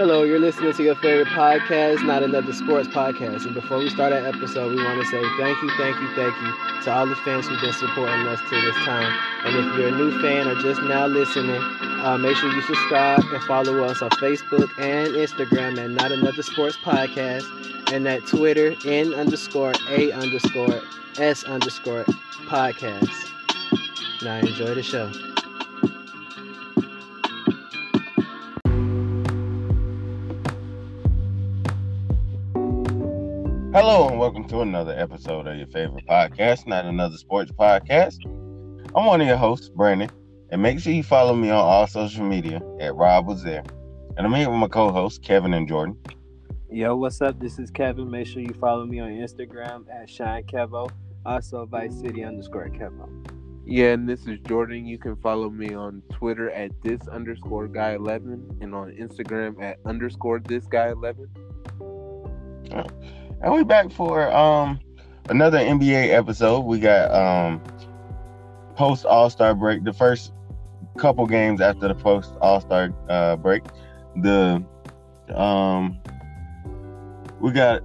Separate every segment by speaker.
Speaker 1: Hello, you're listening to your favorite podcast, Not Another Sports Podcast. And before we start our episode, we want to say thank you, thank you, thank you to all the fans who've been supporting us to this time. And if you're a new fan or just now listening, uh, make sure you subscribe and follow us on Facebook and Instagram at Not Another Sports Podcast and at Twitter N underscore A underscore S underscore podcast. Now enjoy the show.
Speaker 2: Hello and welcome to another episode of your favorite podcast, not another sports podcast. I'm one of your hosts, Brandon, and make sure you follow me on all social media at Rob was there. And I'm here with my co-hosts, Kevin and Jordan.
Speaker 1: Yo, what's up? This is Kevin. Make sure you follow me on Instagram at Shine Kevo, also Vice City underscore Kevo.
Speaker 3: Yeah, and this is Jordan. You can follow me on Twitter at this underscore guy eleven and on Instagram at underscore this guy eleven.
Speaker 2: And we back for um another NBA episode. We got um post All Star break, the first couple games after the post All Star uh, break. The um we got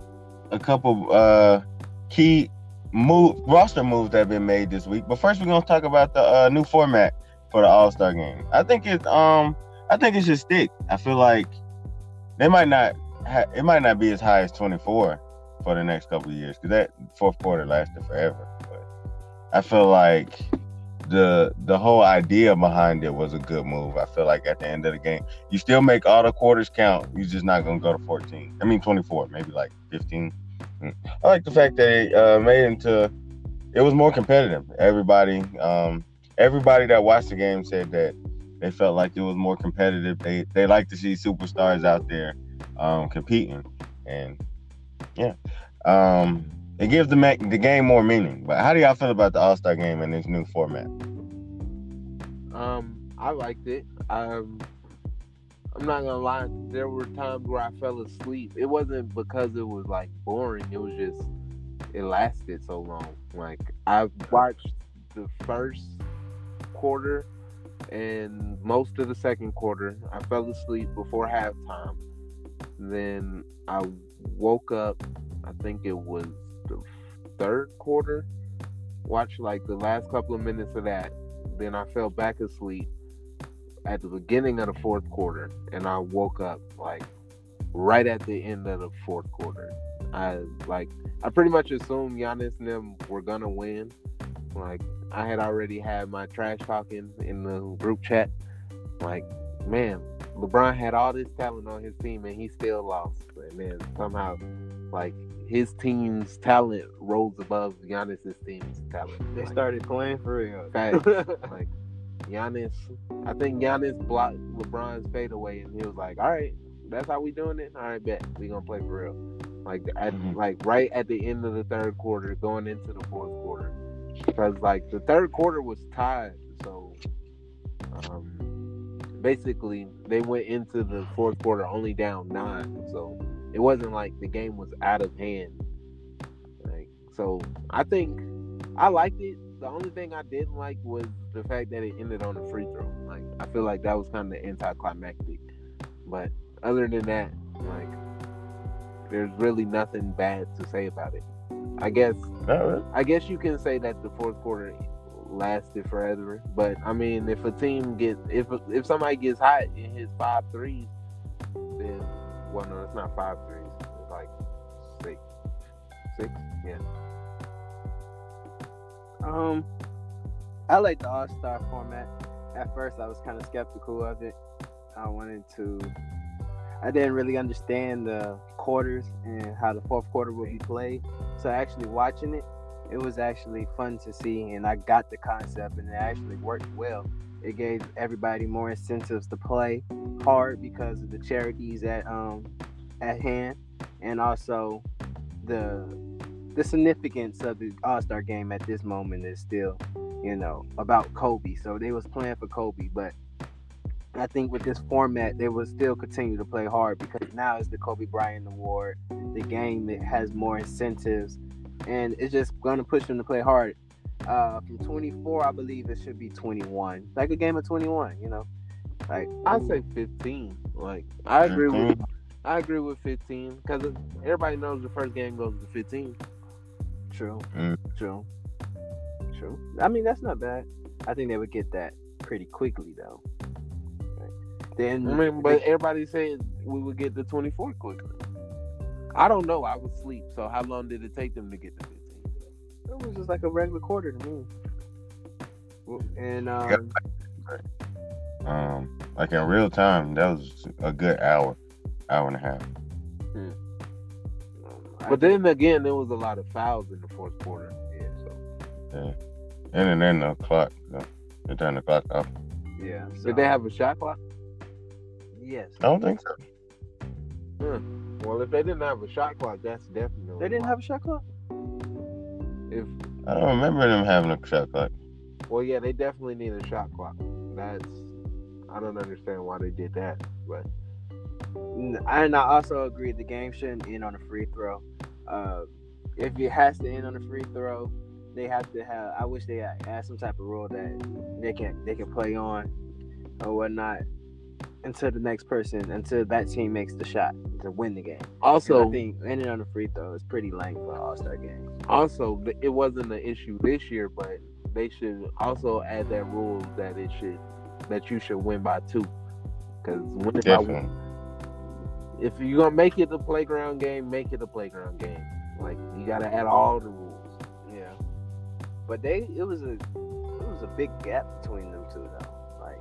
Speaker 2: a couple uh key move roster moves that have been made this week. But first, we're gonna talk about the uh, new format for the All Star game. I think it's um I think it should stick. I feel like they might not ha- it might not be as high as 24 for the next couple of years because that fourth quarter lasted forever. But I feel like the the whole idea behind it was a good move. I feel like at the end of the game, you still make all the quarters count. You're just not gonna go to 14. I mean 24, maybe like 15. Mm. I like the fact that it uh, made into it was more competitive. Everybody, um, everybody that watched the game said that they felt like it was more competitive. They they like to see superstars out there um, competing, and yeah, um, it gives the ma- the game more meaning. But how do y'all feel about the All Star game in this new format?
Speaker 3: Um, I liked it. Um, I'm not gonna lie. There were times where I fell asleep. It wasn't because it was like boring. It was just it lasted so long. Like I watched the first quarter and most of the second quarter. I fell asleep before halftime. Then I woke up. I think it was the third quarter. Watched like the last couple of minutes of that. Then I fell back asleep at the beginning of the fourth quarter, and I woke up like right at the end of the fourth quarter. I like I pretty much assumed Giannis and them were gonna win. Like I had already had my trash talking in the group chat. Like, man, LeBron had all this talent on his team and he still lost. And then somehow, like his team's talent rose above Giannis's team's talent.
Speaker 1: They
Speaker 3: Like,
Speaker 1: started playing for real.
Speaker 3: Facts. like Giannis, I think Giannis blocked LeBron's fadeaway, and he was like, "All right, that's how we doing it. All right, bet we gonna play for real." Like at
Speaker 2: Mhm.
Speaker 3: like right at the end of the third quarter, going into the fourth quarter, because like the third quarter was tied, so um, basically they went into the fourth quarter only down nine, so it wasn't like the game was out of hand. Like so, I think I liked it. The only thing I didn't like was the fact that it ended on a free throw. Like I feel like that was kind of anticlimactic. But other than that, like there's really nothing bad to say about it. I guess I guess you can say that the fourth quarter lasted forever. But I mean, if a team gets if if somebody gets hot and hits five threes, then well, no, it's not five threes. It's like six, six, yeah.
Speaker 1: Um, I like the All Star format. At first, I was kind of skeptical of it. I wanted to. I didn't really understand the quarters and how the fourth quarter would be played. So actually watching it, it was actually fun to see, and I got the concept, and it actually worked well. It gave everybody more incentives to play hard because of the charities at um at hand, and also the the significance of the All Star game at this moment is still, you know, about Kobe. So they was playing for Kobe, but I think with this format, they will still continue to play hard because now it's the Kobe Bryant Award. The game it has more incentives, and it's just going to push them to play hard. Uh, from 24, I believe it should be 21, like a game of 21. You know, like
Speaker 3: I'd say 15. Like I agree with I agree with 15 because everybody knows the first game goes to 15.
Speaker 1: True.
Speaker 2: Mm.
Speaker 1: True. True. I mean, that's not bad. I think they would get that pretty quickly, though. Right. Then,
Speaker 3: I mean, but everybody said we would get the 24 quickly. I don't know. I was asleep. So how long did it take them to get to 15?
Speaker 1: it was just like a regular quarter to me. And um,
Speaker 2: Um, like in real time, that was a good hour, hour and a half.
Speaker 1: I
Speaker 3: But then again, there was a lot of fouls in the fourth quarter. Yeah, so
Speaker 2: And then the clock, they turned the clock off.
Speaker 1: yeah. So,
Speaker 3: did they have a shot clock?
Speaker 1: Yes.
Speaker 2: I don't think so.
Speaker 3: Well, if they didn't have a shot clock, that's definitely
Speaker 1: They didn't have a shot clock.
Speaker 3: If
Speaker 2: I don't remember them having a shot clock.
Speaker 3: well, yeah, they definitely need a shot clock. That's I don't understand why they did that, but
Speaker 1: And I also agree the game shouldn't end on a free throw. Uh, if it has to end on a free throw, they have to have. I wish they had, had some type of rule that they can they can play on or whatnot until the next person until that team makes the shot to win the game. And
Speaker 3: also
Speaker 1: I think ending on a free throw is pretty lame for an All Star game.
Speaker 3: also it wasn't an issue this year, but they should also add that rule that it should that you should win by two. Because winning by
Speaker 2: Definitely.
Speaker 3: if you're gonna make it the playground game, make it a playground game. Like you gotta add all the rules.
Speaker 1: Yeah, but they it was a it was a big gap between them two though. Like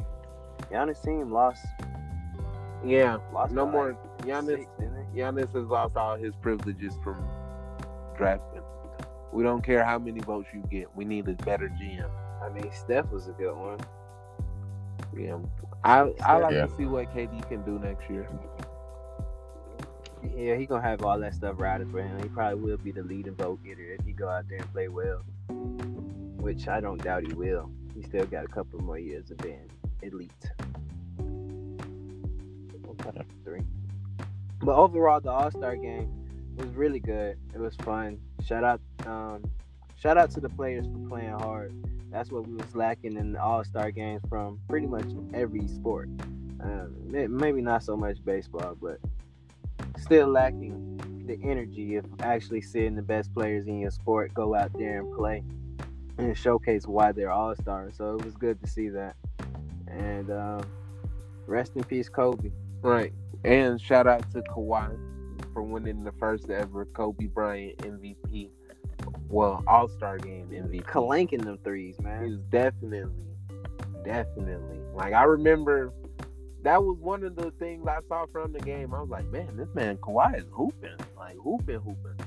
Speaker 1: Giannis team lost
Speaker 3: Yeah,
Speaker 1: lost
Speaker 3: no more.
Speaker 1: like,
Speaker 3: Giannis,
Speaker 1: six.
Speaker 3: Giannis has lost all his privileges from drafting. We don't care how many votes you get. We need a better GM.
Speaker 1: I mean, Steph was a good one.
Speaker 3: Yeah, I I like
Speaker 2: Yeah.
Speaker 3: to see what KD can do next year.
Speaker 1: Yeah, he gonna have all that stuff riding for him. He probably will be the leading vote getter if he go out there and play well, which I don't doubt he will. He still got a couple more years of being elite. Okay, three. But overall, the All Star game was really good. It was fun. Shout out, um, shout out to the players for playing hard. That's what we was lacking in the All Star games from pretty much every sport. Um, maybe not so much baseball, but still lacking the energy of actually seeing the best players in your sport go out there and play and showcase why they're all stars. So it was good to see that. And um, rest in peace, Kobe.
Speaker 3: Right. And shout out to Kawhi for winning the first ever Kobe Bryant MVP. Well, All Star Game MVP.
Speaker 1: Clanking them threes, man.
Speaker 3: He's definitely, definitely. Like I remember, that was one of the things I saw from the game. I was like, man, this man Kawhi is hooping, like hooping, hooping.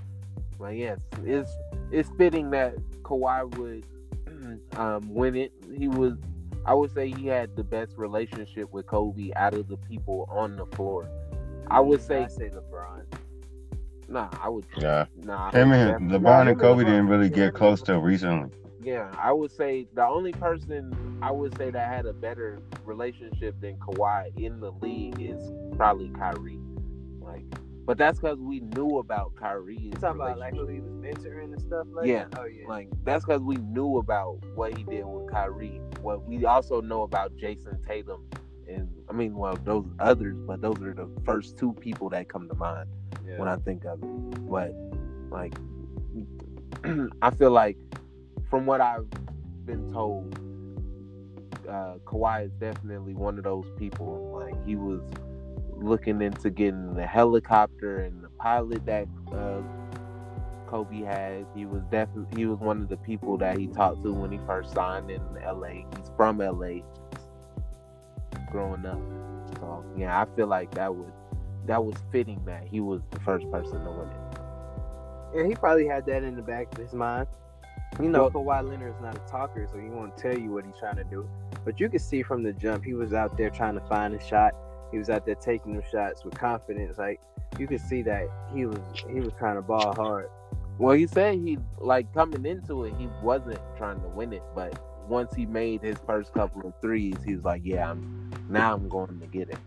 Speaker 3: Like yes, it's it's fitting that Kawhi would um, win it. He was, I would say, he had the best relationship with Kobe out of the people on the floor. I would say,
Speaker 1: I say LeBron.
Speaker 3: nah, I would,
Speaker 2: Yeah.
Speaker 3: nah.
Speaker 2: Him and
Speaker 3: definitely-
Speaker 2: LeBron
Speaker 3: nah,
Speaker 2: and Kobe
Speaker 3: LeBron-
Speaker 2: didn't really get close
Speaker 3: and-
Speaker 2: till recently.
Speaker 3: Yeah, I would say the only person I would say that had a better relationship than Kawhi in the league is probably Kyrie. But that's because we knew about Kyrie.
Speaker 1: You talking about like who he was mentoring and stuff like
Speaker 3: Yeah.
Speaker 1: that? Oh yeah.
Speaker 3: Like that's because we knew about what he did with Kyrie. What we also know about Jayson Tatum, and I mean, well, those others, but those are the first two people that come to mind
Speaker 1: yeah.
Speaker 3: when I think of it. But like, I feel like from what I've been told, uh, Kawhi is definitely one of those people. Like he was looking into getting the helicopter and the pilot that uh, Kobe had. He was definitely he was one of the people that he talked to when he first signed in L.A. He's from L.A. Growing up, so yeah, I feel like that would that was fitting that he was the first person to win it.
Speaker 1: Yeah, he probably had that in the back of his mind. You know,
Speaker 3: Well-
Speaker 1: Kawhi Leonard's not a talker, so he won't tell you what he's trying to do. But you can see from the jump, he was out there trying to find a shot. He was out there taking them shots with confidence. Like you could see that he was he was trying to ball hard.
Speaker 3: Well, he said he like coming into it, he wasn't trying to win it, but once he made his first couple of threes, he was like, "Yeah, I'm now I'm going to get it."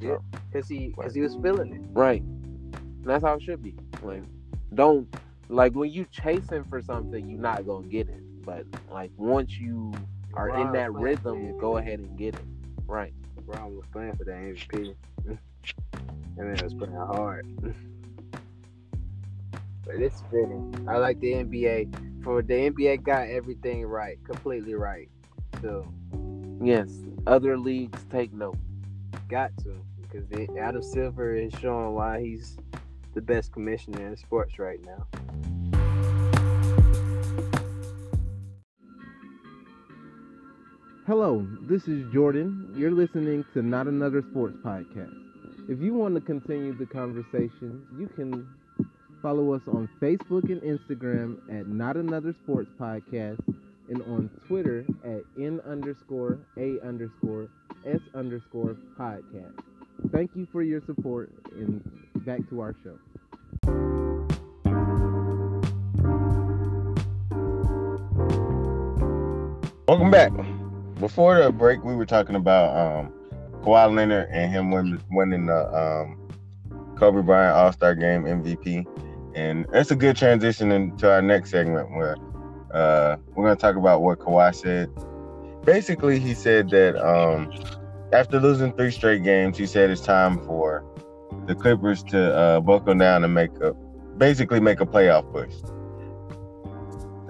Speaker 1: Yeah. Cause he cause he was feeling it.
Speaker 3: Right. And that's how it should be. Like, don't like when you chasing for something, you're not gonna get it. But like once you are in that rhythm,
Speaker 1: the
Speaker 3: go ahead and get it. Right.
Speaker 1: LeBron was playing for that MVP. And it was playing hard. but it's fitting. I like the NBA. For the NBA got everything right, completely right. So
Speaker 3: Yes, other leagues take note.
Speaker 1: got to because Adam Silver is showing why he's the best commissioner in sports right now.
Speaker 4: Hello, this is Jordan. You're listening to Not Another Sports Podcast. If you want to continue the conversation, you can follow us on Facebook and Instagram at Not Another Sports Podcast and on Twitter at N underscore A underscore S underscore podcast. Thank you for your support and back to our show.
Speaker 2: Welcome back. Before the break, we were talking about um, Kawhi Leonard and him win, winning the um, Kobe Bryant All Star Game MVP, and that's a good transition into our next segment where uh, we're going to talk about what Kawhi said. Basically, he said that um, after losing three straight games, he said it's time for the Clippers to uh, buckle down and make a basically make a playoff push.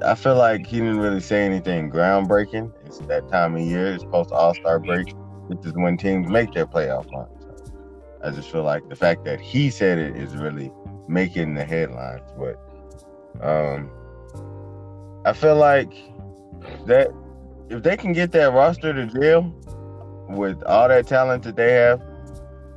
Speaker 2: I feel like he didn't really say anything groundbreaking. It's that time of year. It's post All Star break, which is when teams make their playoff run. So I just feel like the fact that he said it is really making the headlines. But um, I feel like that if they can get that roster to jail with all that talent that they have,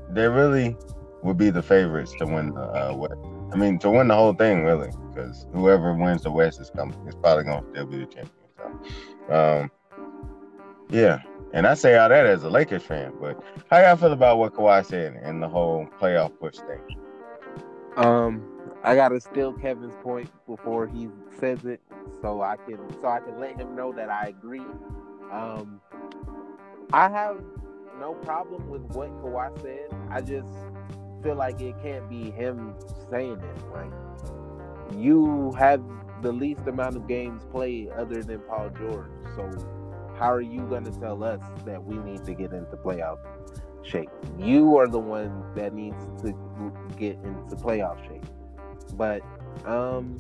Speaker 2: they really would be the favorites to win the uh, West. I mean, to win the whole thing, really, because whoever wins the West is coming. Is probably going to still be the champion. So, um, yeah, and I say all that as a Lakers fan. But how y'all feel about what Kawhi said and the whole playoff push thing?
Speaker 3: Um, I gotta steal Kevin's point before he says it, so I can so I can let him know that I agree. Um, I have no problem with what Kawhi said. I just feel like it can't be him saying it. Like you have the least amount of games played other than Paul George, so how are you gonna tell us that we need to get into playoff shape? You are the one that needs to get into playoff shape. But um,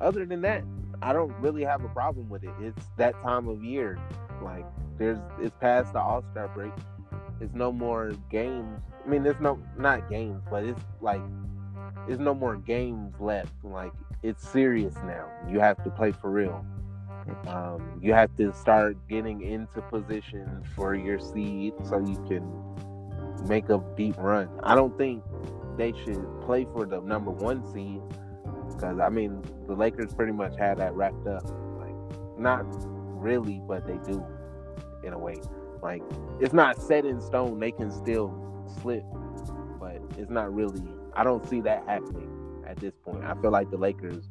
Speaker 3: other than that, I don't really have a problem with it. It's that time of year. Like there's it's past the All Star break. It's no more games. I mean, there's no not games, but it's like there's no more games left. Like it's serious now. You have to play for real. Um, you have to start getting into position for your seed so you can make a deep run. I don't think they should play for the number one seed because I mean the Lakers pretty much had that wrapped up. Like not really, but they do in a way. Like it's not set in stone. They can still slip, but it's not really. I don't see that happening at this point. I feel like the Lakers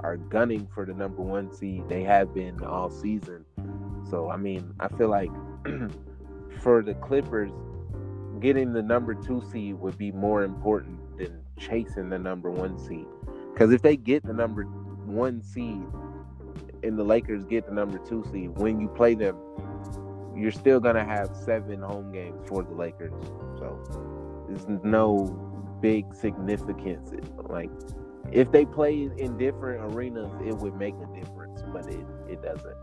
Speaker 3: are gunning for the number one seed. They have been all season. So I mean, I feel like for the Clippers, getting the number two seed would be more important than chasing the number one seed. Because if they get the number one seed and the Lakers get the number two seed, when you play them, you're still gonna have seven home games for the Lakers. So there's no big significance. Like if they play in different arenas, it would make a difference, but it it doesn't.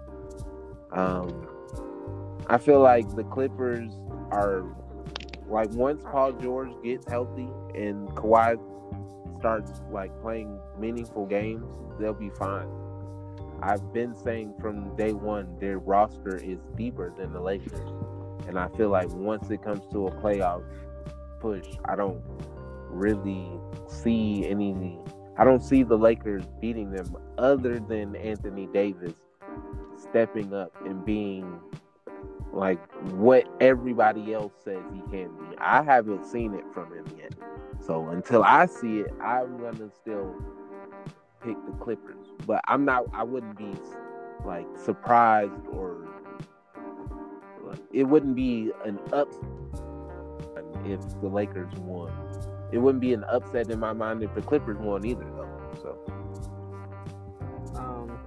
Speaker 3: Um, I feel like the Clippers are like once Paul George gets healthy and Kawhi starts like playing meaningful games, they'll be fine. I've been saying from day one their roster is deeper than the Lakers. And I feel like once it comes to a playoff push, I don't really see any I don't see the Lakers beating them other than Anthony Davis stepping up and being like what everybody else says he can be. I haven't seen it from him yet. So until I see it, I'm gonna still pick the Clippers. But I'm not I wouldn't be like surprised or it wouldn't be an up if the Lakers won. It wouldn't be an upset in my mind if the Clippers won either though. So
Speaker 1: Um,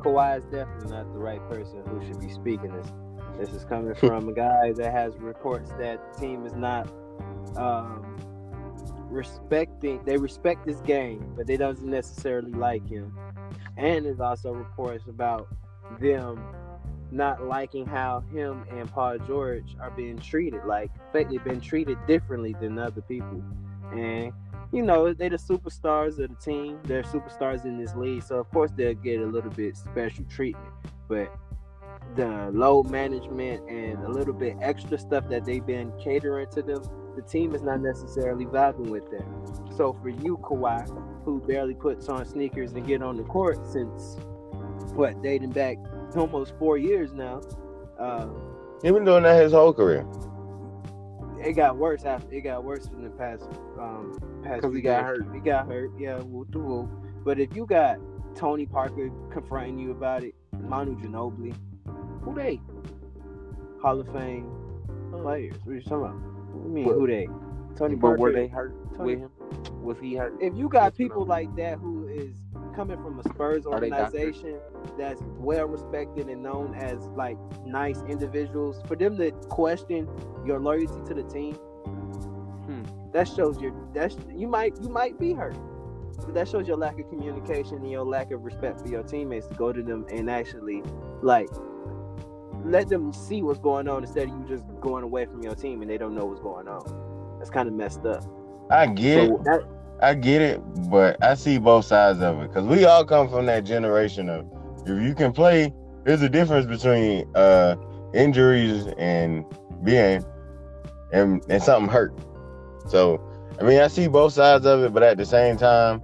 Speaker 1: Kawhi is definitely not the right person who should be speaking this. This is coming from a guy that has reports that the team is not um, respecting. They respect this game, but they doesn't necessarily like him. And there's also reports about them not liking how him and Paul George are being treated. Like they've been treated differently than other people. And you know, they're the superstars of the team. They're superstars in this league. So of course they'll get a little bit special treatment. But the low management and a little bit extra stuff that they've been catering to them, the team is not necessarily vibing with them. So for you, Kawhi, who barely puts on sneakers and get on the court since what dating back almost four years now. Uh,
Speaker 2: He been doing that his whole career.
Speaker 1: it got worse after it got worse in the past um past
Speaker 3: 'Cause he got hurt.
Speaker 1: He got hurt, yeah, whoop the whoop. But if you got Tony Parker confronting you about it, Manu Ginobili, who they? Hall of Fame players. What are you talking about? What mean
Speaker 3: But-
Speaker 1: who they? Tony
Speaker 3: But
Speaker 1: Parker.
Speaker 3: were they hurt
Speaker 1: Tony-
Speaker 3: with him? Was he hurt?
Speaker 1: if you got people like that who is coming from a Spurs
Speaker 3: Are they doctors?
Speaker 1: organization that's well respected and known as like nice individuals, for them to question your loyalty to the team,
Speaker 3: Hmm.
Speaker 1: that shows your that's you might you might be hurt. But that shows your lack of communication and your lack of respect for your teammates to go to them and actually like let them see what's going on instead of you just going away from your team and they don't know what's going on. That's kind of messed up.
Speaker 2: I get
Speaker 3: So-
Speaker 2: it.
Speaker 1: That,
Speaker 2: I get it, but I see both sides of it because we all come from that generation of if you can play, there's a difference between uh injuries and being and and something hurt. So I mean, I see both sides of it, but at the same time,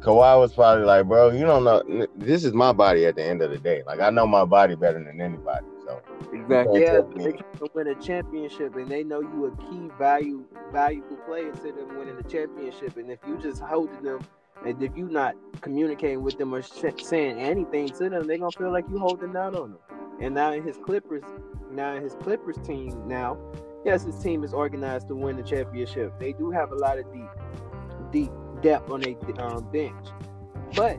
Speaker 2: Kawhi was probably like, "Bro, you don't know. This is my body at the end of the day. Like I know my body better than anybody. So
Speaker 3: Exactly.
Speaker 1: Yeah, they trying to win a championship, and they know you a key value valuable player to them winning the championship. And if you just holding them, and if you not communicating with them or sh- saying anything to them, they gonna feel like you holding out on them. And now in his Clippers, now in his Clippers team, now yes, his team is organized to win the championship. They do have a lot of deep, deep depth on their um, bench, but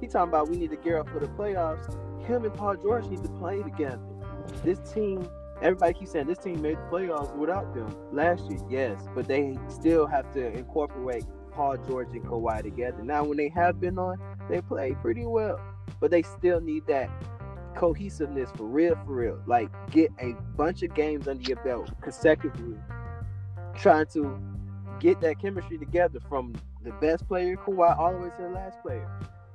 Speaker 1: he talking about we need to gear up for the playoffs. Him and Paul George need to play together this team, everybody keeps saying this team made the playoffs without them last year. Yes, but they still have to incorporate Paul George and Kawhi together. Now, when they have been on, they play pretty well, but they still need that cohesiveness for real, for real. Like, get a bunch of games under your belt consecutively, trying to get that chemistry together from the best player, Kawhi, all the way to the last player.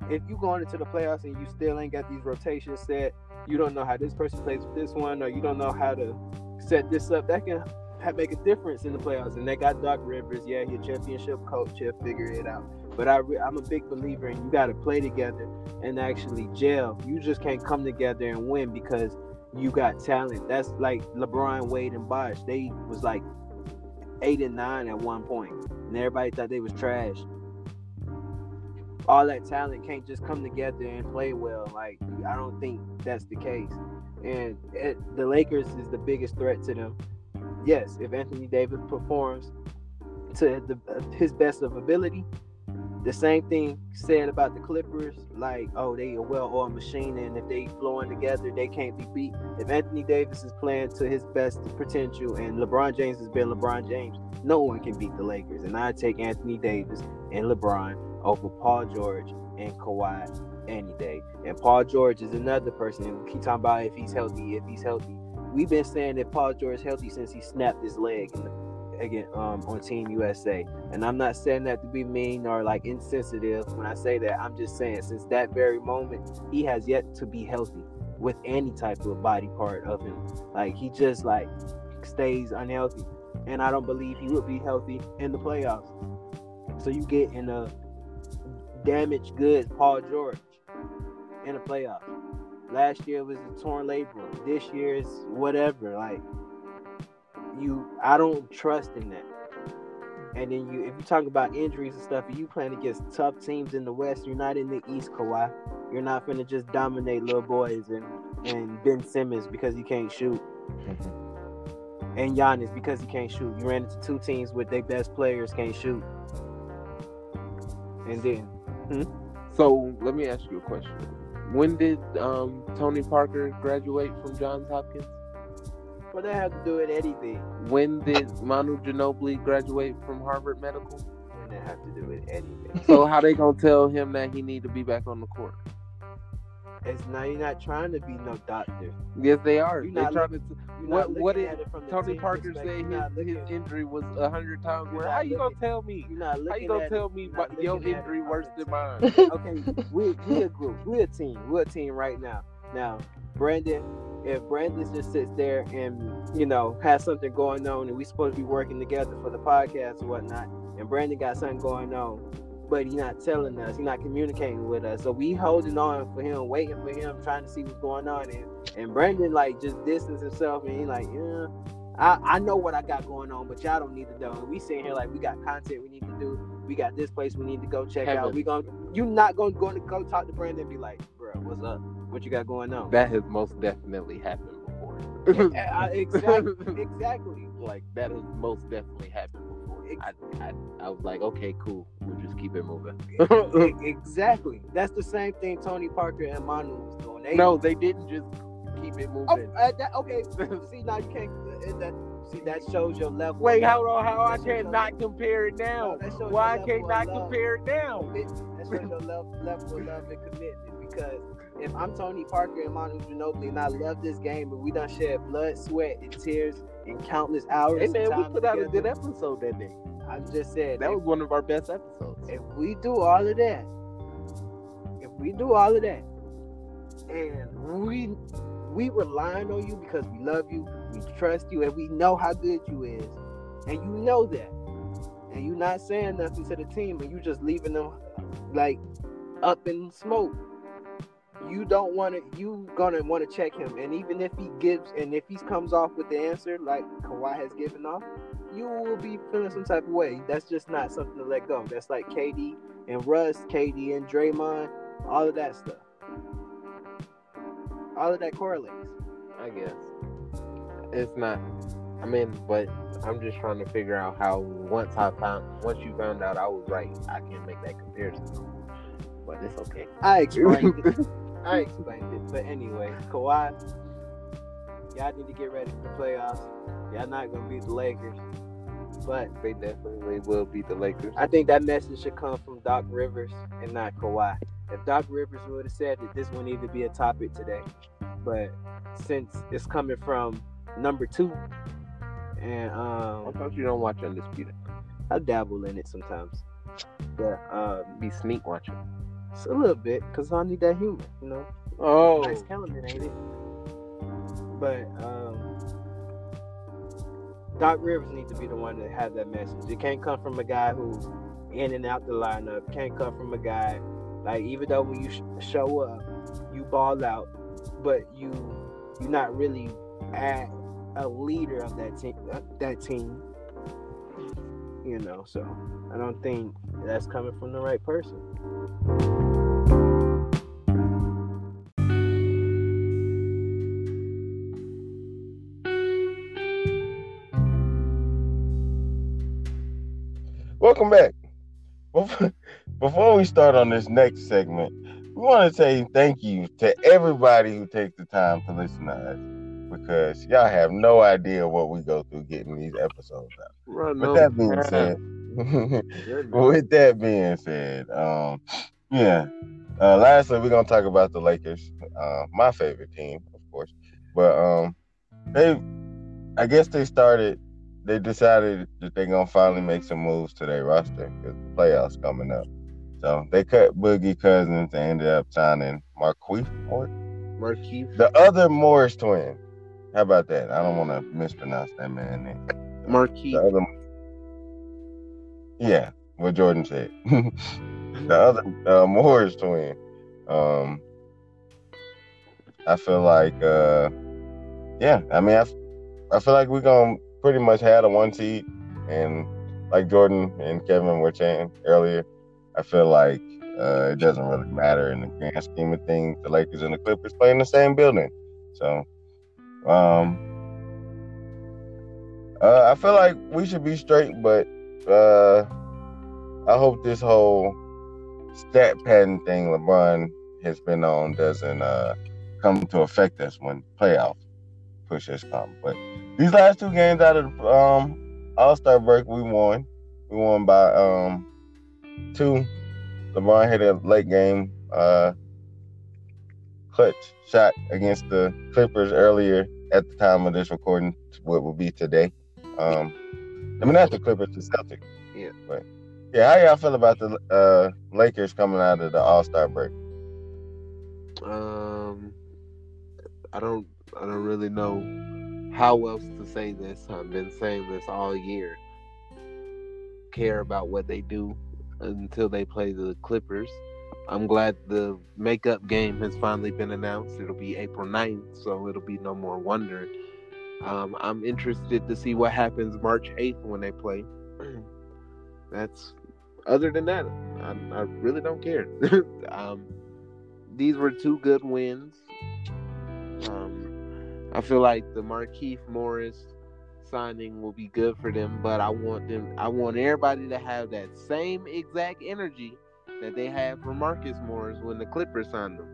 Speaker 1: If you going into the playoffs and you still ain't got these rotations set, you don't know how this person plays with this one, or you don't know how to set this up, that can make a difference in the playoffs. And they got Doc Rivers, yeah, he a championship coach, he'll figure it out. But I re- I'm a big believer in you got to play together and actually gel. You just can't come together and win because you got talent. That's like LeBron, Wade, and Bosh. They was like eight and nine at one point, and everybody thought they was trash. All that talent can't just come together and play well. Like I don't think that's the case. And it, the Lakers is the biggest threat to them. Yes, if Anthony Davis performs to the, his best of ability, the same thing said about the Clippers, like, oh, they a well-oiled machine, and if they flowing together, they can't be beat. If Anthony Davis is playing to his best potential, and LeBron James has been LeBron James, no one can beat the Lakers. And I take Anthony Davis and LeBron over Paul George and Kawhi any day. And Paul George is another person. And we keep talking about if he's healthy, if he's healthy. We've been saying that Paul George is healthy since he snapped his leg again um, on Team USA. And I'm not saying that to be mean or like insensitive when I say that. I'm just saying since that very moment, he has yet to be healthy with any type of body part of him. Like he just like stays unhealthy. And I don't believe he would be healthy in the playoffs. So you get in a damaged goods Paul George in the playoffs. Last year was a torn labrum. This year is whatever. Like you, I don't trust in that. And then you, if you talk about injuries and stuff, you playing against tough teams in the West, you're not in the East, Kawhi. You're not gonna just dominate little boys and and Ben Simmons because he can't shoot, mm-hmm. and Giannis because he can't shoot. You ran into two teams with their best players can't shoot, and then
Speaker 3: So let me ask you a question. When did um, Tony Parker graduate from Johns Hopkins?
Speaker 1: What they have to do with anything?
Speaker 3: When did Manu Ginobili graduate from Harvard Medical?
Speaker 1: What they have to do with anything?
Speaker 3: So how they gonna tell him that he need to be back on the court?
Speaker 1: It's not you're not trying to be no doctor.
Speaker 3: Yes, they are.
Speaker 1: You're
Speaker 3: They
Speaker 1: not
Speaker 3: trying to. What- what did
Speaker 1: at it from the
Speaker 3: Tony Parker
Speaker 1: say?
Speaker 3: his, his injury was a hundred times worse. How you gonna tell me?
Speaker 1: You're not
Speaker 3: How you gonna tell me
Speaker 1: you're
Speaker 3: but
Speaker 1: not
Speaker 3: your
Speaker 1: looking at it
Speaker 3: injury worse than mine?
Speaker 1: okay, we we a group, we a team, we're a team right now. Now, Brandon, if Brandon just sits there and you know has something going on, and we supposed to be working together for the podcast or whatnot, and Brandon got something going on, but he's not telling us, he's not communicating with us, so we holding on for him, waiting for him, trying to see what's going on, and and Brandon like just distance himself, and he like, yeah. I, I know what I got going on, but y'all don't need to know. And we sitting here like we got content we need to do. We got this place we need to go check out. We gonna you not gonna go to go talk to Brandon and be like, bro, what's up? What you got going on?
Speaker 3: That has most definitely happened before.
Speaker 1: Exactly, exactly.
Speaker 3: like that has most definitely happened before. I, I, I was like, okay, cool. We'll just keep it moving.
Speaker 1: Exactly. That's the same thing Tony Parker and Manu was doing. They,
Speaker 3: no, they didn't just keep it moving.
Speaker 1: Oh, that, okay. see now you can't. Uh, that see that shows your level.
Speaker 3: Wait, hold on. How I
Speaker 1: That shows your
Speaker 3: cannot compare it now?
Speaker 1: No, that shows your
Speaker 3: Why I can't not
Speaker 1: love.
Speaker 3: compare it now?
Speaker 1: That shows your level, level of love and commitment. Because if I'm Tony Parker and Manu Ginobili and I love this game and we done shed blood, sweat, and tears in countless hours.
Speaker 3: Hey man, we put out a good episode that day.
Speaker 1: I just said
Speaker 3: That was one of our best episodes.
Speaker 1: if we do all of that, if we do all of that, and we we relying on you because we love you, we trust you, and we know how good you is, and you know that, and you not saying nothing to the team, and you just leaving them like up in smoke. You don't want to. You gonna want to check him, and even if he gives, and if he comes off with the answer like Kawhi has given off, you will be feeling some type of way. That's just not something to let go. That's like KD and Russ, KD and Draymond, all of that stuff. All of that correlates.
Speaker 3: I guess it's not. I mean, but I'm just trying to figure out how once I found once you found out I was right, I can make that comparison. But it's okay.
Speaker 1: I explained it. I explained it. But anyway, Kawhi, y'all need to get ready for the playoffs. Y'all not gonna beat the Lakers. But
Speaker 3: They definitely will beat the Lakers.
Speaker 1: I think that message should come from Doc Rivers and not Kawhi. If Doc Rivers would have said that this would need to be a topic today, but since it's coming from number two, and
Speaker 3: I
Speaker 1: um,
Speaker 3: thought you don't watch Undisputed.
Speaker 1: I dabble in it sometimes, but um,
Speaker 3: Be sneak watching.
Speaker 1: It's a little bit because I need that humor, you know.
Speaker 3: Oh,
Speaker 1: Nice element, ain't it? But um, Doc Rivers needs to be the one to have that message. It can't come from a guy who's in and out the lineup. It can't come from a guy like even though when you sh- show up, you ball out, but you you're not really at a leader of that team. uh, That team, you know. So I don't think that's coming from the right person.
Speaker 2: Welcome back. Before, before we start on this next segment, we want to say thank you to everybody who takes the time to listen to us because y'all have no idea what we go through getting these episodes out. With that being said, with that being said, um, yeah. Uh, lastly, we're gonna talk about the Lakers, uh, my favorite team, of course. But um, they, I guess they started. They decided that they're gonna finally make some moves to their roster because the playoffs coming up. So they cut Boogie Cousins and ended up signing Marquise Morris,
Speaker 3: Markieff.
Speaker 2: the other Morris twin. How about that? I don't want to mispronounce that man name. Markieff. Other, yeah, what Jordan said. the other uh, Morris twin. Um, I feel like, uh, yeah, I mean, I, I feel like we're gonna pretty much had a one seed, and like Jordan and Kevin were saying earlier, I feel like uh, it doesn't really matter in the grand scheme of things. The Lakers and the Clippers play in the same building, so um, uh, I feel like we should be straight, but uh, I hope this whole stat pattern thing LeBron has been on doesn't uh, come to affect us when playoff pushes come. But These last two games out of the um, All Star break, we won. We won by um, two. LeBron hit a late game uh, clutch shot against the Clippers earlier at the time of this recording, what will be today. Um, I mean, not the Clippers, the Celtics.
Speaker 3: Yeah.
Speaker 2: But yeah, how y'all feel about the uh, Lakers coming out of the All Star break?
Speaker 3: Um, I don't, I don't really know how else to say this. I've been saying this all year. Care about what they do until they play the Clippers. I'm glad the makeup game has finally been announced. It'll be April 9th, so it'll be no more wondering. Um, I'm interested to see what happens March 8th when they play. That's other than that, I, I really don't care. um, these were two good wins. I feel like the Markieff Morris signing will be good for them, but I want them. I want everybody to have that same exact energy that they had for Marcus Morris when the Clippers signed him.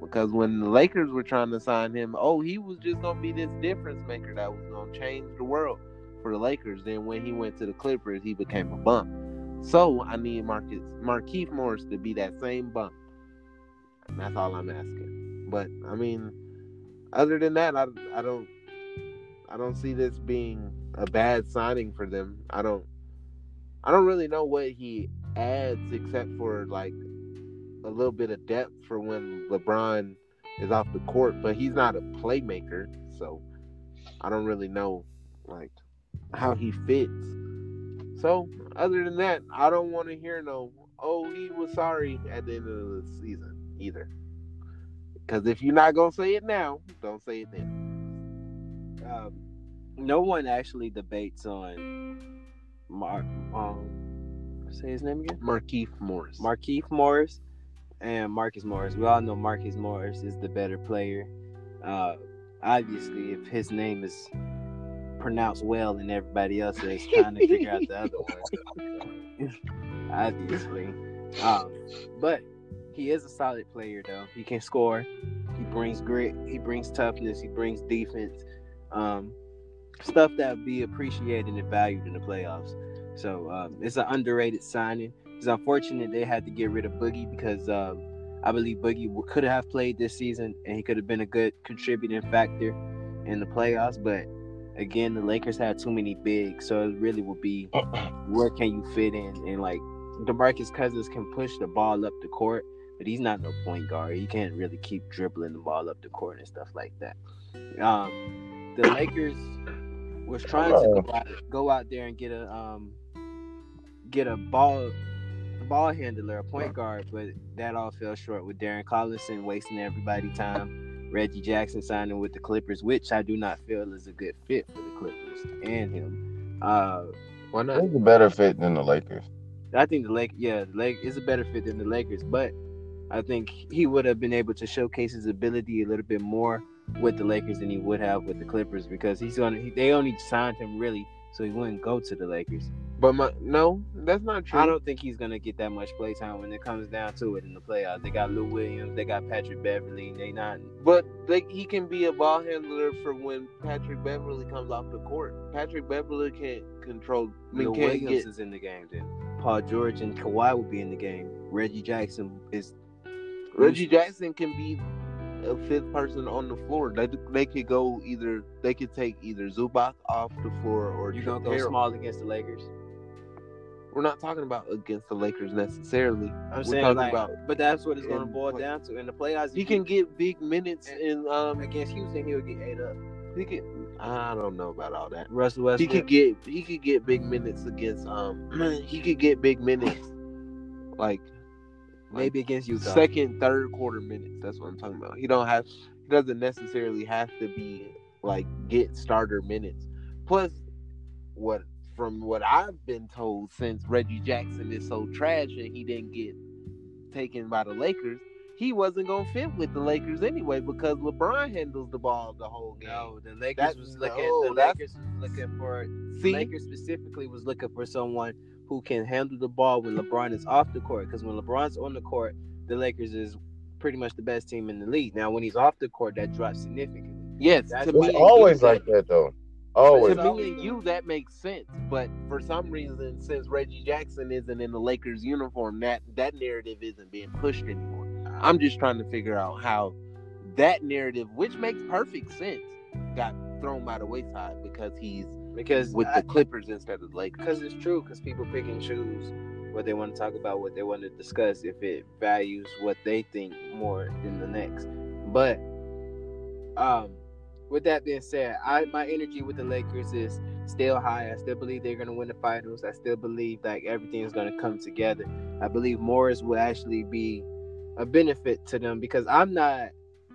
Speaker 3: Because when the Lakers were trying to sign him, oh, he was just gonna be this difference maker that was gonna change the world for the Lakers. Then when he went to the Clippers, he became a bump. So I need Marcus Markieff Morris to be that same bump. And that's all I'm asking. But I mean, other than that, I I don't I don't see this being a bad signing for them. I don't I don't really know what he adds except for like a little bit of depth for when LeBron is off the court, but he's not a playmaker, so I don't really know like how he fits. So other than that, I don't want to hear no oh he was sorry at the end of the season either. Because if you're not gonna say it now, don't say it then.
Speaker 1: Um, no one actually debates on Mark. Um, say his name again.
Speaker 3: Markieff Morris.
Speaker 1: Markieff Morris and Marcus Morris. We all know Marcus Morris is the better player. Uh, obviously, if his name is pronounced well and everybody else is trying to figure out the other one, obviously. Um, but he is a solid player, though. He can score. He brings grit. He brings toughness. He brings defense. Um, stuff that would be appreciated and valued in the playoffs. So um, it's an underrated signing. It's unfortunate they had to get rid of Boogie because um, I believe Boogie could have played this season and he could have been a good contributing factor in the playoffs. But again, the Lakers had too many bigs, so it really will be where can you fit in and like DeMarcus Cousins can push the ball up the court, but he's not no point guard. He can't really keep dribbling the ball up the court and stuff like that. Um, the Lakers was trying to go out, go out there and get a um, get a ball ball handler, a point guard, but that all fell short with Darren Collison wasting everybody time. Reggie Jackson signing with the Clippers, which I do not feel is a good fit for the Clippers and him. Uh,
Speaker 3: Why not?
Speaker 2: He's a better fit than the Lakers.
Speaker 1: I think the Lake, yeah, the Lake is a better fit than the Lakers, but I think he would have been able to showcase his ability a little bit more with the Lakers than he would have with the Clippers because he's gonna. He, they only signed him really so he wouldn't go to the Lakers.
Speaker 3: But my no, that's not true.
Speaker 1: I don't think he's gonna get that much play time when it comes down to it in the playoffs. They got Lou Williams, they got Patrick Beverley. They not.
Speaker 3: But like he can be a ball handler for when Patrick Beverley comes off the court. Patrick Beverley can't control. I mean,
Speaker 1: Lou Williams
Speaker 3: get.
Speaker 1: is in the game then. Paul George and Kawhi will be in the game. Reggie Jackson is.
Speaker 3: Reggie Jackson can be a fifth person on the floor. They they could go either. They could take either Zubac off the floor or
Speaker 1: You gonna go small against the Lakers?
Speaker 3: We're not talking about against the Lakers necessarily.
Speaker 1: I'm
Speaker 3: We're
Speaker 1: saying like,
Speaker 3: about
Speaker 1: but that's what it's gonna boil
Speaker 3: play-
Speaker 1: down to in the playoffs.
Speaker 3: he can get big minutes in um.
Speaker 1: against Houston. He'll get ate up.
Speaker 3: He could. I don't know about all that.
Speaker 1: Russell
Speaker 3: West
Speaker 1: He
Speaker 3: could get he could get big minutes against um he could get big minutes like
Speaker 1: maybe against Utah.
Speaker 3: second third quarter minutes that's what I'm talking about he don't have he doesn't necessarily have to be like get starter minutes plus what from what I've been told since Reggie Jackson is so trash and he didn't get taken by the Lakers he wasn't gonna fit with the Lakers anyway because LeBron handles the ball the whole game.
Speaker 1: No, the Lakers
Speaker 3: That-
Speaker 1: was looking.
Speaker 3: no,
Speaker 1: the Lakers was looking for.
Speaker 3: See,
Speaker 1: Lakers specifically was looking for someone who can handle the ball when LeBron is off the court. Because when LeBron's on the court, the Lakers is pretty much the best team in the league. Now, when he's off the court, that drops significantly.
Speaker 3: yes,
Speaker 1: That's
Speaker 3: to
Speaker 2: It's
Speaker 3: me,
Speaker 2: always like that though. Always.
Speaker 3: to me and you, that makes sense. But for some reason, since Reggie Jackson isn't in the Lakers uniform, that that narrative isn't being pushed anymore. I'm just trying to figure out how that narrative, which makes perfect sense, got thrown by the wayside because he's
Speaker 1: because
Speaker 3: with
Speaker 1: I-
Speaker 3: the Clippers instead of the Lakers.
Speaker 1: because it's true because people pick and choose what they want to talk about what they want to discuss if it values what they think more than the next. But um with that being said i my energy with the lakers is still high. I still believe they're going to win the finals. I still believe like everything is going to come together. I believe morris will actually be a benefit to them because i'm not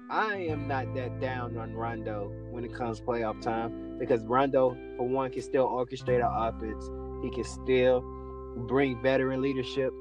Speaker 1: i am not that down on rondo when it comes playoff time because rondo for one can still orchestrate our offense he can still bring veteran leadership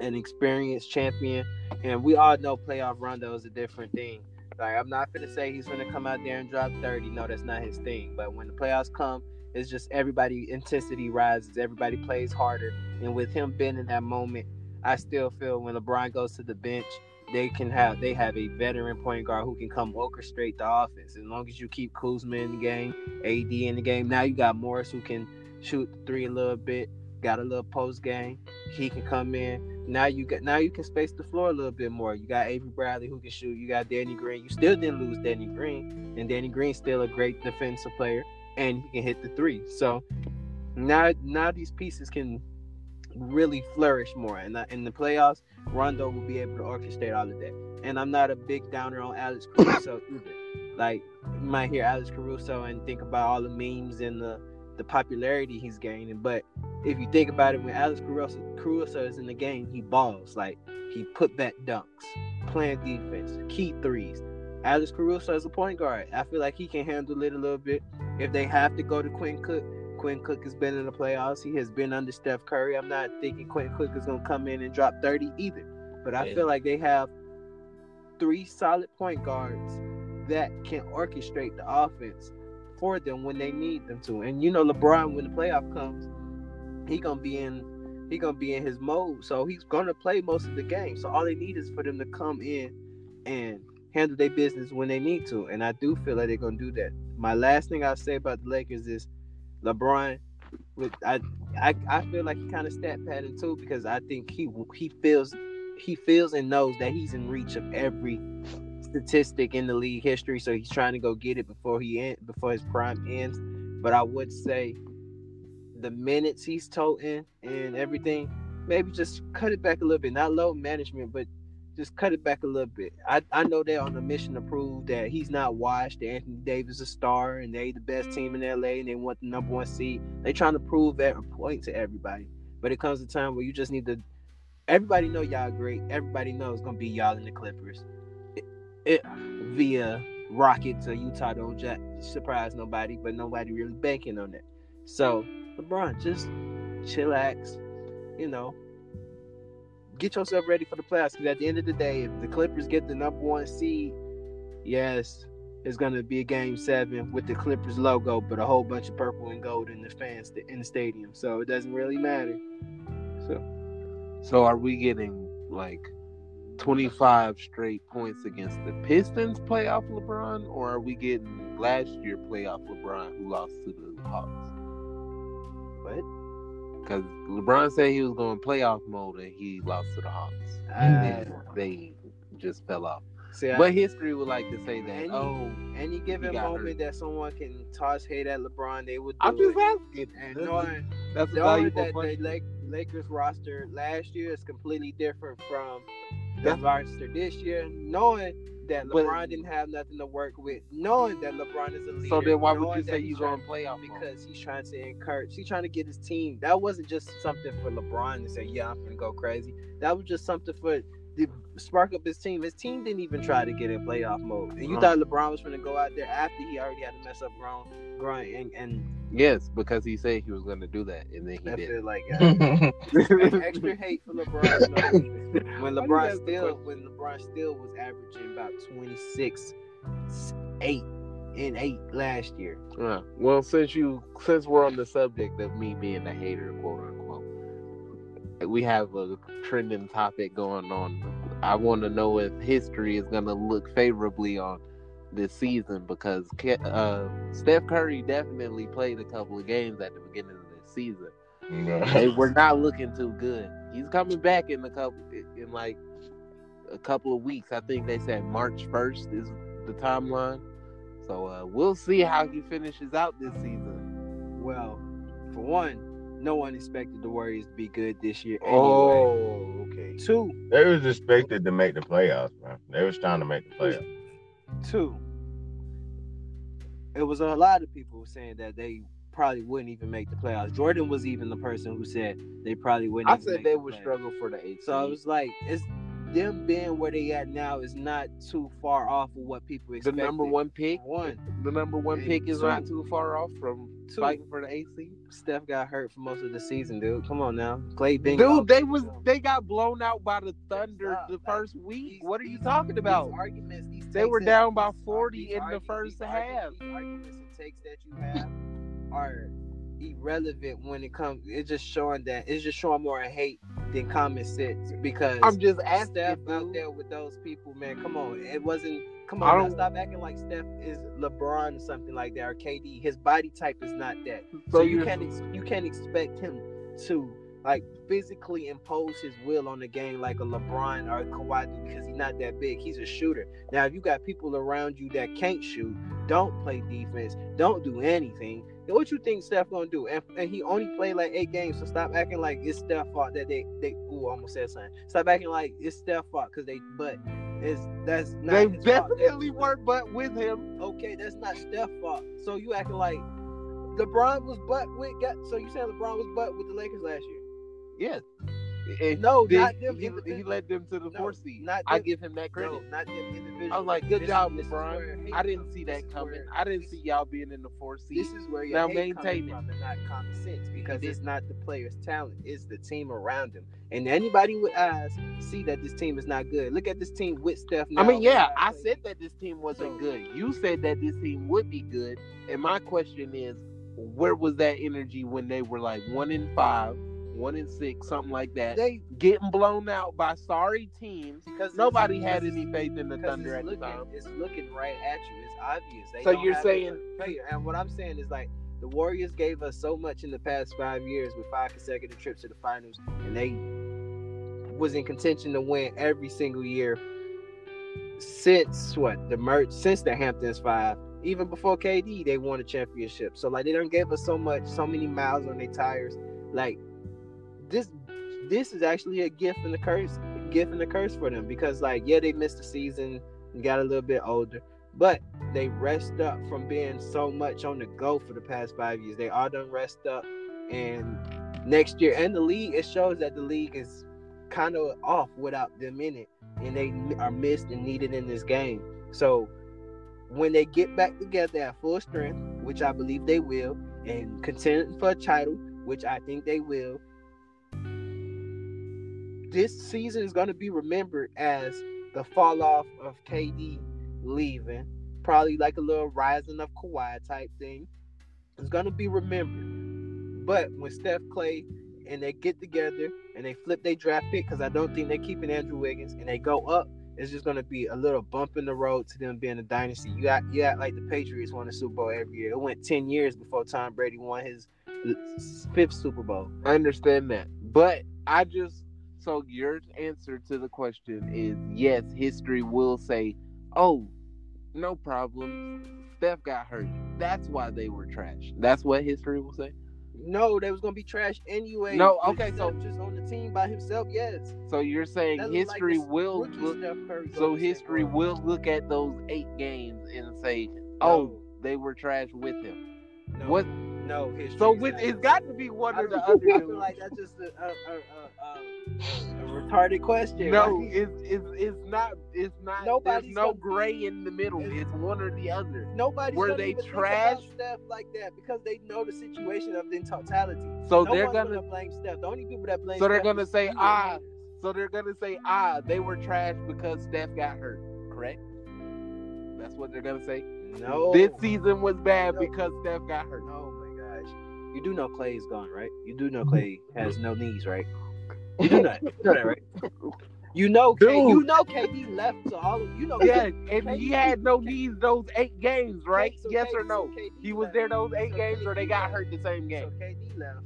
Speaker 1: and experienced champion. And we all know playoff Rondo is a different thing. Like I'm not gonna say he's gonna come out there and drop 30. No, that's not his thing. But when the playoffs come, it's just everybody intensity rises, everybody plays harder. And with him being in that moment, I still feel when LeBron goes to the bench, they can have they have a veteran point guard who can come orchestrate the offense. As long as you keep Kuzma in the game, AD in the game. Now you got Morris who can shoot the three a little bit, got a little post game. He can come in. Now you got now you can space the floor a little bit more. You got Avery Bradley who can shoot. You got Danny Green. You still didn't lose Danny Green, and Danny Green's still a great defensive player, and he can hit the three. So now now these pieces can really flourish more. And uh, in the playoffs, Rondo will be able to orchestrate all of that. And I'm not a big downer on Alex Caruso either. Like you might hear Alex Caruso and think about all the memes and the the popularity he's gaining, but if you think about it, when Alex Caruso, Caruso is in the game, he balls. Like he put back dunks, playing defense, key threes. Alex Caruso is a point guard. I feel like he can handle it a little bit. If they have to go to Quinn Cook, Quinn Cook has been in the playoffs. He has been under Steph Curry. I'm not thinking Quinn Cook is gonna come in and drop 30 either. But I
Speaker 3: Yeah.
Speaker 1: feel like they have three solid point guards that can orchestrate the offense for them when they need them to. And you know, LeBron, when the playoff comes, he gonna be in he gonna be in his mode. So he's gonna play most of the game. So all they need is for them to come in and handle their business when they need to. And I do feel like they're gonna do that. My last thing I'll say about the Lakers is LeBron. I, I, I feel like he kind of stat padding too because I think he he feels he feels and knows that he's in reach of every statistic in the league history. So he's trying to go get it before he end, before his prime ends. But I would say the minutes he's toting and everything, maybe just cut it back a little bit. Not low management, but just cut it back a little bit. I, I know they're on a mission to prove that he's not washed. That Anthony Davis is a star and they the best team in LA and they want the number one seed. They trying to prove that point to everybody. But it comes a time where you just need to. Everybody know y'all great. Everybody knows it's gonna be y'all in the Clippers. It, it, via Rockets or Utah don't jack, surprise nobody, but nobody really banking on that. So LeBron, just chillax, you know, get yourself ready for the playoffs. Because at the end of the day, if the Clippers get the number one seed, yes, it's gonna be a game seven with the Clippers logo, but a whole bunch of purple and gold in the fans in the stadium. So it doesn't really matter. So
Speaker 3: So are we getting like 25 straight points against the Pistons playoff LeBron, or are we getting last year playoff LeBron who lost to the Hawks?
Speaker 1: what?
Speaker 3: Because LeBron said he was going playoff mode and he lost to the Hawks.
Speaker 1: Uh,
Speaker 3: And then they just fell off.
Speaker 1: see, I-
Speaker 3: But history would like to say that,
Speaker 1: Any-
Speaker 3: oh,
Speaker 1: any given moment that someone can toss hate at LeBron, they would do
Speaker 3: I'm just
Speaker 1: it.
Speaker 3: asking.
Speaker 1: And
Speaker 3: That's-
Speaker 1: knowing,
Speaker 3: That's
Speaker 1: knowing that the
Speaker 3: question.
Speaker 1: Lake, Lakers roster last year is completely different from the
Speaker 3: That's-
Speaker 1: roster this year, knowing that
Speaker 3: But-
Speaker 1: LeBron didn't have nothing to work with, knowing that LeBron is a leader.
Speaker 3: So then why would you say
Speaker 1: he's trying-
Speaker 3: going playoff?
Speaker 1: Because he's trying to encourage, he's trying to get his team. That wasn't just something for LeBron to say, "Yeah, I'm gonna go crazy." That was just something for spark up his team. His team didn't even try to get in playoff mode, and you
Speaker 3: Uh-huh.
Speaker 1: thought LeBron was gonna go out there after he already had to mess up grown, grown, and, and
Speaker 3: Yes, because he said he was going to do that, and then he
Speaker 1: I
Speaker 3: did.
Speaker 1: feel like uh, extra hate for LeBron. though. when
Speaker 3: Why do you
Speaker 1: LeBron still when LeBron still was averaging about 26 8 and 8 last year.
Speaker 3: Yeah. Well, since you since we're on the subject of me being a hater, quote unquote, we have a trending topic going on. I want to know if history is going to look favorably on this season because uh, Steph Curry definitely played a couple of games at the beginning of this season. They were not looking too good. He's coming back in a couple in like a couple of weeks. I think they said March first is the timeline. So uh, we'll see how he finishes out this season.
Speaker 1: Well, for one, no one expected the Warriors to be good this year. Oh, anyway.
Speaker 3: Oh, okay.
Speaker 1: Two,
Speaker 2: They was expected to make the playoffs, man. They was trying to make the playoffs.
Speaker 1: two. It was a lot of people saying that they probably wouldn't even make the playoffs. Jordan was even the person who said they probably wouldn't.
Speaker 3: I
Speaker 1: even
Speaker 3: said
Speaker 1: make
Speaker 3: they
Speaker 1: the
Speaker 3: would
Speaker 1: playoffs.
Speaker 3: struggle for the eight.
Speaker 1: So I was like, it's them being where they at now is not too far off of what people
Speaker 3: expect.
Speaker 1: the
Speaker 3: number one pick.
Speaker 1: One,
Speaker 3: The number one pick is not too far off from
Speaker 1: Two.
Speaker 3: fighting for the eight seed.
Speaker 1: Steph got hurt for most of the season, dude. Come on now, Klay been
Speaker 3: Dude, they was they got blown out by the Thunder
Speaker 1: Stop,
Speaker 3: the
Speaker 1: like,
Speaker 3: first week.
Speaker 1: these-
Speaker 3: What are you
Speaker 1: these-
Speaker 3: talking about?
Speaker 1: These arguments, these
Speaker 3: They were down by
Speaker 1: uh,
Speaker 3: 40
Speaker 1: these
Speaker 3: in the first
Speaker 1: these
Speaker 3: half.
Speaker 1: argu- These arguments and takes that you have are irrelevant when it comes. It's just showing that it's just showing more hate than common sense because
Speaker 3: I'm just asking.
Speaker 1: Steph
Speaker 3: you,
Speaker 1: out there with those people, man. Come on, it wasn't. Come on, now,
Speaker 3: don't-
Speaker 1: stop acting like Steph is LeBron or something like that, or KD. His body type is not that.
Speaker 3: So,
Speaker 1: you can't ex- you can't expect him to like physically impose his will on the game like a LeBron or a Kawhi do because he's not that big. He's a shooter. Now, if you got people around you that can't shoot, don't play defense, don't do anything, then what you think Steph gonna do? And, and he only played like eight games, so stop acting like it's Steph fault that they they ooh almost said something. Stop acting like it's Steph fault because they but it's that's not
Speaker 3: they definitely weren't, but with him.
Speaker 1: Okay, that's not Steph fault. So you acting like LeBron was butt with got so you saying LeBron was butt with the Lakers last year?
Speaker 3: Yes. And
Speaker 1: No,
Speaker 3: then
Speaker 1: not them
Speaker 3: he, he led them to the
Speaker 1: No,
Speaker 3: four seed.
Speaker 1: not
Speaker 3: I give him that
Speaker 1: No,
Speaker 3: credit.
Speaker 1: not them individually.
Speaker 3: I was like, good
Speaker 1: This-
Speaker 3: job, LeBron. I didn't see that coming.
Speaker 1: where-
Speaker 3: I didn't see y'all being in the four seed.
Speaker 1: This is where your
Speaker 3: Now maintain it.
Speaker 1: from and not common sense because it's not the player's talent, it's the team around him. And anybody with eyes see that this team is not good. Look at this team with Steph. Now
Speaker 3: I mean, yeah, I said that this team wasn't
Speaker 1: So-
Speaker 3: good. You said that this team would be good. And my question is, where was that energy when they were like one in five, one in six, something like that,
Speaker 1: they
Speaker 3: getting blown out by sorry teams?
Speaker 1: because
Speaker 3: Nobody had any faith in the Thunder at the
Speaker 1: looking,
Speaker 3: time.
Speaker 1: it's looking right at you. It's obvious. They
Speaker 3: So you're saying-
Speaker 1: And what I'm saying is like the Warriors gave us so much in the past five years with five consecutive trips to the finals, and they was in contention to win every single year since what the merge since the Hamptons five. Even before KD, they won a championship. So like they don't gave us so much, so many miles on their tires. Like this, this is actually a gift and a curse, a gift and a curse for them because like yeah, they missed the season, and got a little bit older, but they rest up from being so much on the go for the past five years. They all done rest up, and next year and the league it shows that the league is kind of off without them in it, and they are missed and needed in this game. So when they get back together at full strength, which I believe they will, and contend for a title, which I think they will, this season is going to be remembered as the fall off of KD leaving, probably like a little rising of Kawhi type thing. It's going to be remembered. But when Steph Klay and they get together and they flip their draft pick, because I don't think they're keeping Andrew Wiggins, and they go up, it's just going to be a little bump in the road to them being a dynasty. You got, you got like the Patriots won the Super Bowl every year. It went 10 years before Tom Brady won his fifth Super Bowl.
Speaker 3: I understand that. But I just so your answer to the question is yes, history will say, Oh, no problem. Steph got hurt. That's why they were trash. That's what history will say.
Speaker 1: No, they was gonna be trash anyway.
Speaker 3: No, okay, so-
Speaker 1: just on the team by himself, yes.
Speaker 3: So you're saying
Speaker 1: That look like
Speaker 3: history will look so history will look at those eight games and say,
Speaker 1: No.
Speaker 3: Oh, they were trash with him.
Speaker 1: No,
Speaker 3: What
Speaker 1: No, history.
Speaker 3: so with it's got to be one or the other.
Speaker 1: I feel like that's just a, a, a, a, retarded question.
Speaker 3: No,
Speaker 1: Like,
Speaker 3: it's, it's it's not it's not
Speaker 1: Nobody's
Speaker 3: there's no
Speaker 1: gonna-
Speaker 3: gray in the middle. It's one or the other.
Speaker 1: nobody's
Speaker 3: were
Speaker 1: gonna
Speaker 3: they trash?
Speaker 1: stuff like that because they know the situation of the totality.
Speaker 3: So
Speaker 1: no
Speaker 3: they're
Speaker 1: one's
Speaker 3: gonna
Speaker 1: blame Steph. The only people that blame
Speaker 3: So they're
Speaker 1: Steph
Speaker 3: gonna say, ah. So they're gonna say, ah, they were trash because Steph got hurt. Correct? That's what they're gonna say.
Speaker 1: no,
Speaker 3: This season was bad
Speaker 1: No.
Speaker 3: because Steph got hurt.
Speaker 1: Gosh. You do know Klay is gone, right? You do know mm-hmm. Klay has no knees, right? You do know, that. you know that, right? You know, K, you know, KD left to all of you know.
Speaker 3: Yeah, and
Speaker 1: KD
Speaker 3: he had no knees those eight games, right?
Speaker 1: so
Speaker 3: yes
Speaker 1: K-
Speaker 3: or no?
Speaker 1: so
Speaker 3: He was there those eight
Speaker 1: So
Speaker 3: games, or they got hurt the same game. So.
Speaker 1: KD left.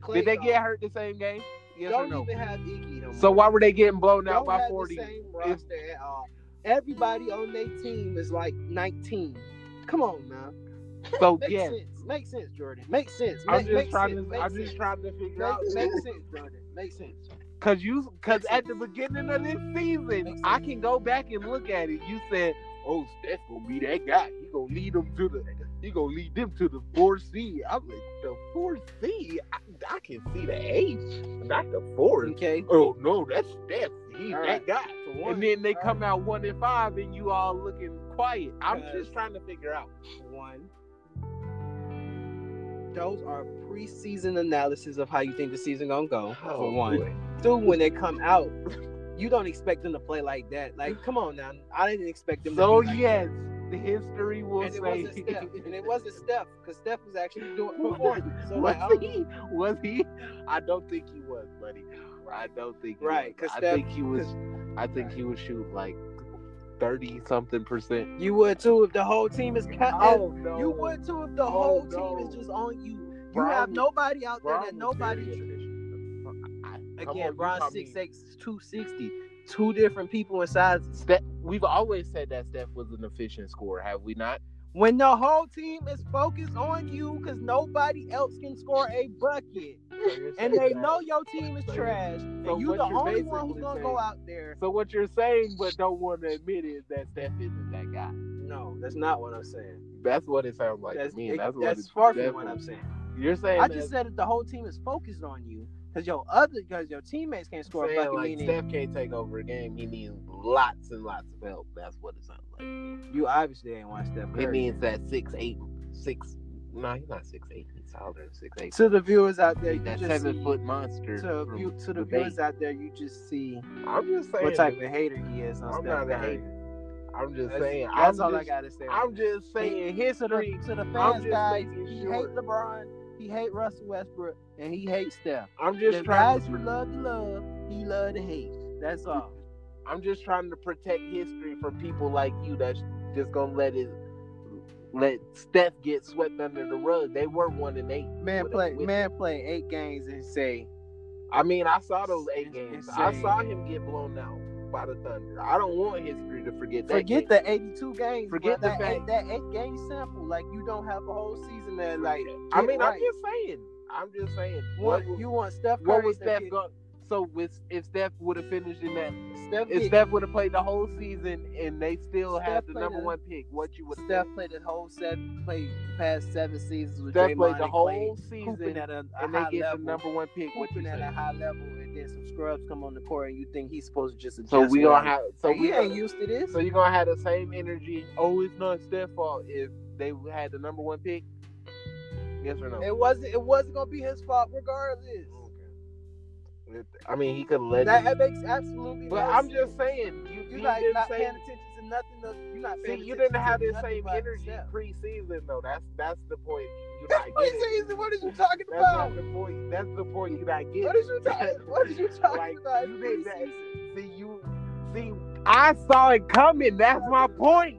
Speaker 1: Klay
Speaker 3: Did they
Speaker 1: gone.
Speaker 3: get hurt the same game? Yes or
Speaker 1: Don't
Speaker 3: no?
Speaker 1: even have Iggy no.
Speaker 3: So why were they getting blown out
Speaker 1: Don't
Speaker 3: by forty?
Speaker 1: Same roster at all. Everybody on their team is like 19. Come on now.
Speaker 3: So
Speaker 1: sense. Makes sense, Jordan. Makes sense.
Speaker 3: I'm
Speaker 1: Make-
Speaker 3: just trying
Speaker 1: sense.
Speaker 3: to.
Speaker 1: Makes
Speaker 3: I'm just
Speaker 1: sense.
Speaker 3: trying to figure out.
Speaker 1: Make, makes sense, Jordan. Makes sense.
Speaker 3: Cause you, cause at the beginning of this season, I can go back and look at it. You said, "Oh, Steph gonna be that guy. He gonna lead them to the. He gonna lead them to the fourth seed." I'm like, the fourth seed. I, I can see the H, not the four.
Speaker 1: Okay.
Speaker 3: Oh no, that's Steph. He's
Speaker 1: All
Speaker 3: that
Speaker 1: right.
Speaker 3: guy. And then they
Speaker 1: all
Speaker 3: come out one and five, and you all looking quiet. I'm just trying to figure out.
Speaker 1: One. Those are preseason analysis of how you think the season gonna go.
Speaker 3: Oh,
Speaker 1: for one. Two, when they come out, you don't expect them to play like that. Like, come on now. I didn't expect them
Speaker 3: So
Speaker 1: to like
Speaker 3: yes, the history will
Speaker 1: And it
Speaker 3: say.
Speaker 1: wasn't Steph. And it wasn't Steph, because Steph was actually doing performing. So
Speaker 3: was
Speaker 1: like,
Speaker 3: he? Was he? I don't think he was, buddy. I don't think
Speaker 1: Right, because
Speaker 3: I
Speaker 1: Steph-
Speaker 3: think he was. I think he would shoot like thirty something percent.
Speaker 1: you would too if the whole team is ca-
Speaker 3: Oh no!
Speaker 1: You would too if the
Speaker 3: Oh,
Speaker 1: whole
Speaker 3: no.
Speaker 1: team is just on you. You
Speaker 3: Brown
Speaker 1: have nobody out there
Speaker 3: Brown
Speaker 1: that nobody.
Speaker 3: very efficient. I- I- come
Speaker 1: Again,
Speaker 3: on,
Speaker 1: Bron six eight two sixty. Two different people in size.
Speaker 3: Steph, we've always said that Steph was an efficient scorer, have we not?
Speaker 1: When the whole team is focused on you, because nobody else can score a bucket, and they
Speaker 3: that-
Speaker 1: know your team is
Speaker 3: So-
Speaker 1: trash, and you
Speaker 3: what
Speaker 1: the
Speaker 3: you're
Speaker 1: only one who's gonna
Speaker 3: saying-
Speaker 1: go out there.
Speaker 3: So what you're saying, but don't want to admit is that Steph isn't that guy.
Speaker 1: No, that's not what I'm saying.
Speaker 3: That's what it sounds like
Speaker 1: that's
Speaker 3: to me.
Speaker 1: it-
Speaker 3: That's, what
Speaker 1: that's far from what I'm saying.
Speaker 3: You're saying
Speaker 1: I
Speaker 3: that-
Speaker 1: just said that the whole team is focused on you because your other because your teammates can't score a bucket.
Speaker 3: like
Speaker 1: meaning
Speaker 3: Steph can't take over a game. He needs lots and lots of help. That's what it sounds like.
Speaker 1: you obviously ain't watched Steph Curry.
Speaker 3: needs that six eight six. No, he's not six eight. He's taller than six eight.
Speaker 1: to the viewers out there, you
Speaker 3: that
Speaker 1: just
Speaker 3: seven
Speaker 1: see,
Speaker 3: foot monster.
Speaker 1: to, view, to the
Speaker 3: the
Speaker 1: viewers out there, you just see
Speaker 3: I'm just saying.
Speaker 1: what type of hater he is on
Speaker 3: I'm
Speaker 1: Steph
Speaker 3: not a hater. I'm just
Speaker 1: That's,
Speaker 3: saying.
Speaker 1: that's
Speaker 3: I'm
Speaker 1: all
Speaker 3: just,
Speaker 1: I gotta say.
Speaker 3: I'm just saying
Speaker 1: to the,
Speaker 3: history.
Speaker 1: to the fans, guys. He
Speaker 3: sure.
Speaker 1: hate LeBron. He hate Russell Westbrook, and he hates Steph.
Speaker 3: I'm just
Speaker 1: the
Speaker 3: trying.
Speaker 1: guys you love to love, he love to hate. That's all.
Speaker 3: I'm just trying to protect history for people like you that's just gonna let it let Steph get swept under the rug. They were one and eight.
Speaker 1: Man play man play eight games and say
Speaker 3: I mean, I saw those eight games. I saw him get blown out by the Thunder. I don't want history to forget that.
Speaker 1: forget
Speaker 3: game.
Speaker 1: the eighty two games.
Speaker 3: Forget the
Speaker 1: that
Speaker 3: fact-
Speaker 1: that eight game sample. Like you don't have a whole season there. Like
Speaker 3: I mean,
Speaker 1: right.
Speaker 3: I'm just saying. I'm just saying.
Speaker 1: What,
Speaker 3: What,
Speaker 1: you want Steph Curry
Speaker 3: what was Steph going? So with if Steph would have finished in that,
Speaker 1: Steph,
Speaker 3: if Steph would have played the whole season and they still
Speaker 1: Steph
Speaker 3: had the number
Speaker 1: the-
Speaker 3: one pick, what you would
Speaker 1: Steph played the whole seven, played past seven seasons with
Speaker 3: Steph
Speaker 1: Draymond
Speaker 3: played the whole season
Speaker 1: at a, a
Speaker 3: and they get
Speaker 1: level,
Speaker 3: the number one pick. What you
Speaker 1: at a high level, and then some scrubs come on the court, and you think he's supposed to just adjust?
Speaker 3: So we gonna have. So
Speaker 1: Like,
Speaker 3: we
Speaker 1: ain't used to this.
Speaker 3: So you're gonna have the same energy. Oh, it's not Steph's fault if they had the number one pick. Yes or no?
Speaker 1: It wasn't. It wasn't gonna be his fault, regardless.
Speaker 3: It- I mean, he could let.
Speaker 1: That,
Speaker 3: it-
Speaker 1: that makes absolutely.
Speaker 3: But
Speaker 1: no
Speaker 3: I'm
Speaker 1: sense.
Speaker 3: just saying, you,
Speaker 1: You
Speaker 3: you
Speaker 1: like
Speaker 3: didn't say.
Speaker 1: paying attention to nothing. Else. You're not
Speaker 3: See, you didn't have the same energy
Speaker 1: Steph.
Speaker 3: preseason though. That's that's the point. You not
Speaker 1: preseason, what are you talking
Speaker 3: That's
Speaker 1: about?
Speaker 3: not the point. That's the point you not getting.
Speaker 1: What is you talking? What is you talking
Speaker 3: Like,
Speaker 1: about?
Speaker 3: you did that. See you. See, I saw it coming. That's my point.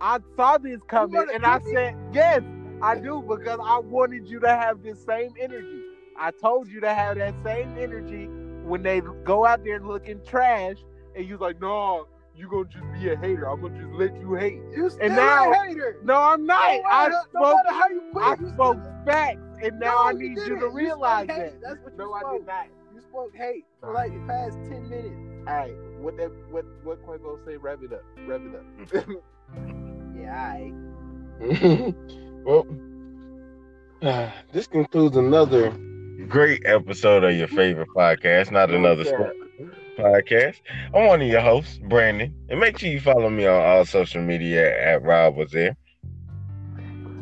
Speaker 3: I saw this coming, and I said yes, I do because I wanted you to have this same energy. I told you to have that same energy when they go out there looking trash, and you're like, no, you gonna just be a hater. I'm gonna just let you hate.
Speaker 1: You still
Speaker 3: now-
Speaker 1: a hater.
Speaker 3: No, I'm not.
Speaker 1: No
Speaker 3: I
Speaker 1: matter- no
Speaker 3: spoke.
Speaker 1: matter how you put
Speaker 3: I
Speaker 1: you
Speaker 3: spoke
Speaker 1: still-
Speaker 3: facts, and now
Speaker 1: No,
Speaker 3: I need you,
Speaker 1: didn't.
Speaker 3: to realize
Speaker 1: spoke
Speaker 3: that.
Speaker 1: hate. That's what you
Speaker 3: no, I did not.
Speaker 1: You spoke hate for like the past ten minutes.
Speaker 3: All right, what that what what Quavo say? Rev it up, rev it up.
Speaker 1: Yeah, I.
Speaker 2: well, this concludes another great episode of your favorite podcast, not another podcast. I'm one of your hosts, Brandon, and make sure you follow me on all social media at Rob was there.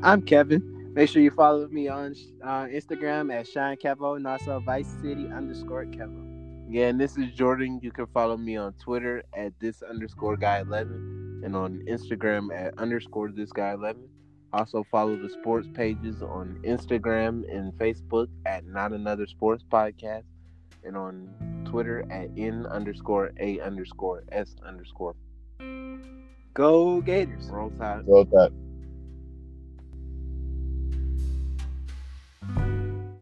Speaker 1: I'm Kevin. Make sure you follow me on uh, Instagram at Shine Kevo and also Vice City underscore Kevo.
Speaker 3: Yeah, and this is Jordan. You can follow me on Twitter at this underscore guy eleven, and on Instagram at underscore this guy eleven. Also follow the sports pages on Instagram and Facebook at not another sports podcast, and on Twitter at n underscore a underscore s underscore.
Speaker 1: Go Gators.
Speaker 3: Roll Tide.
Speaker 2: Roll Tide.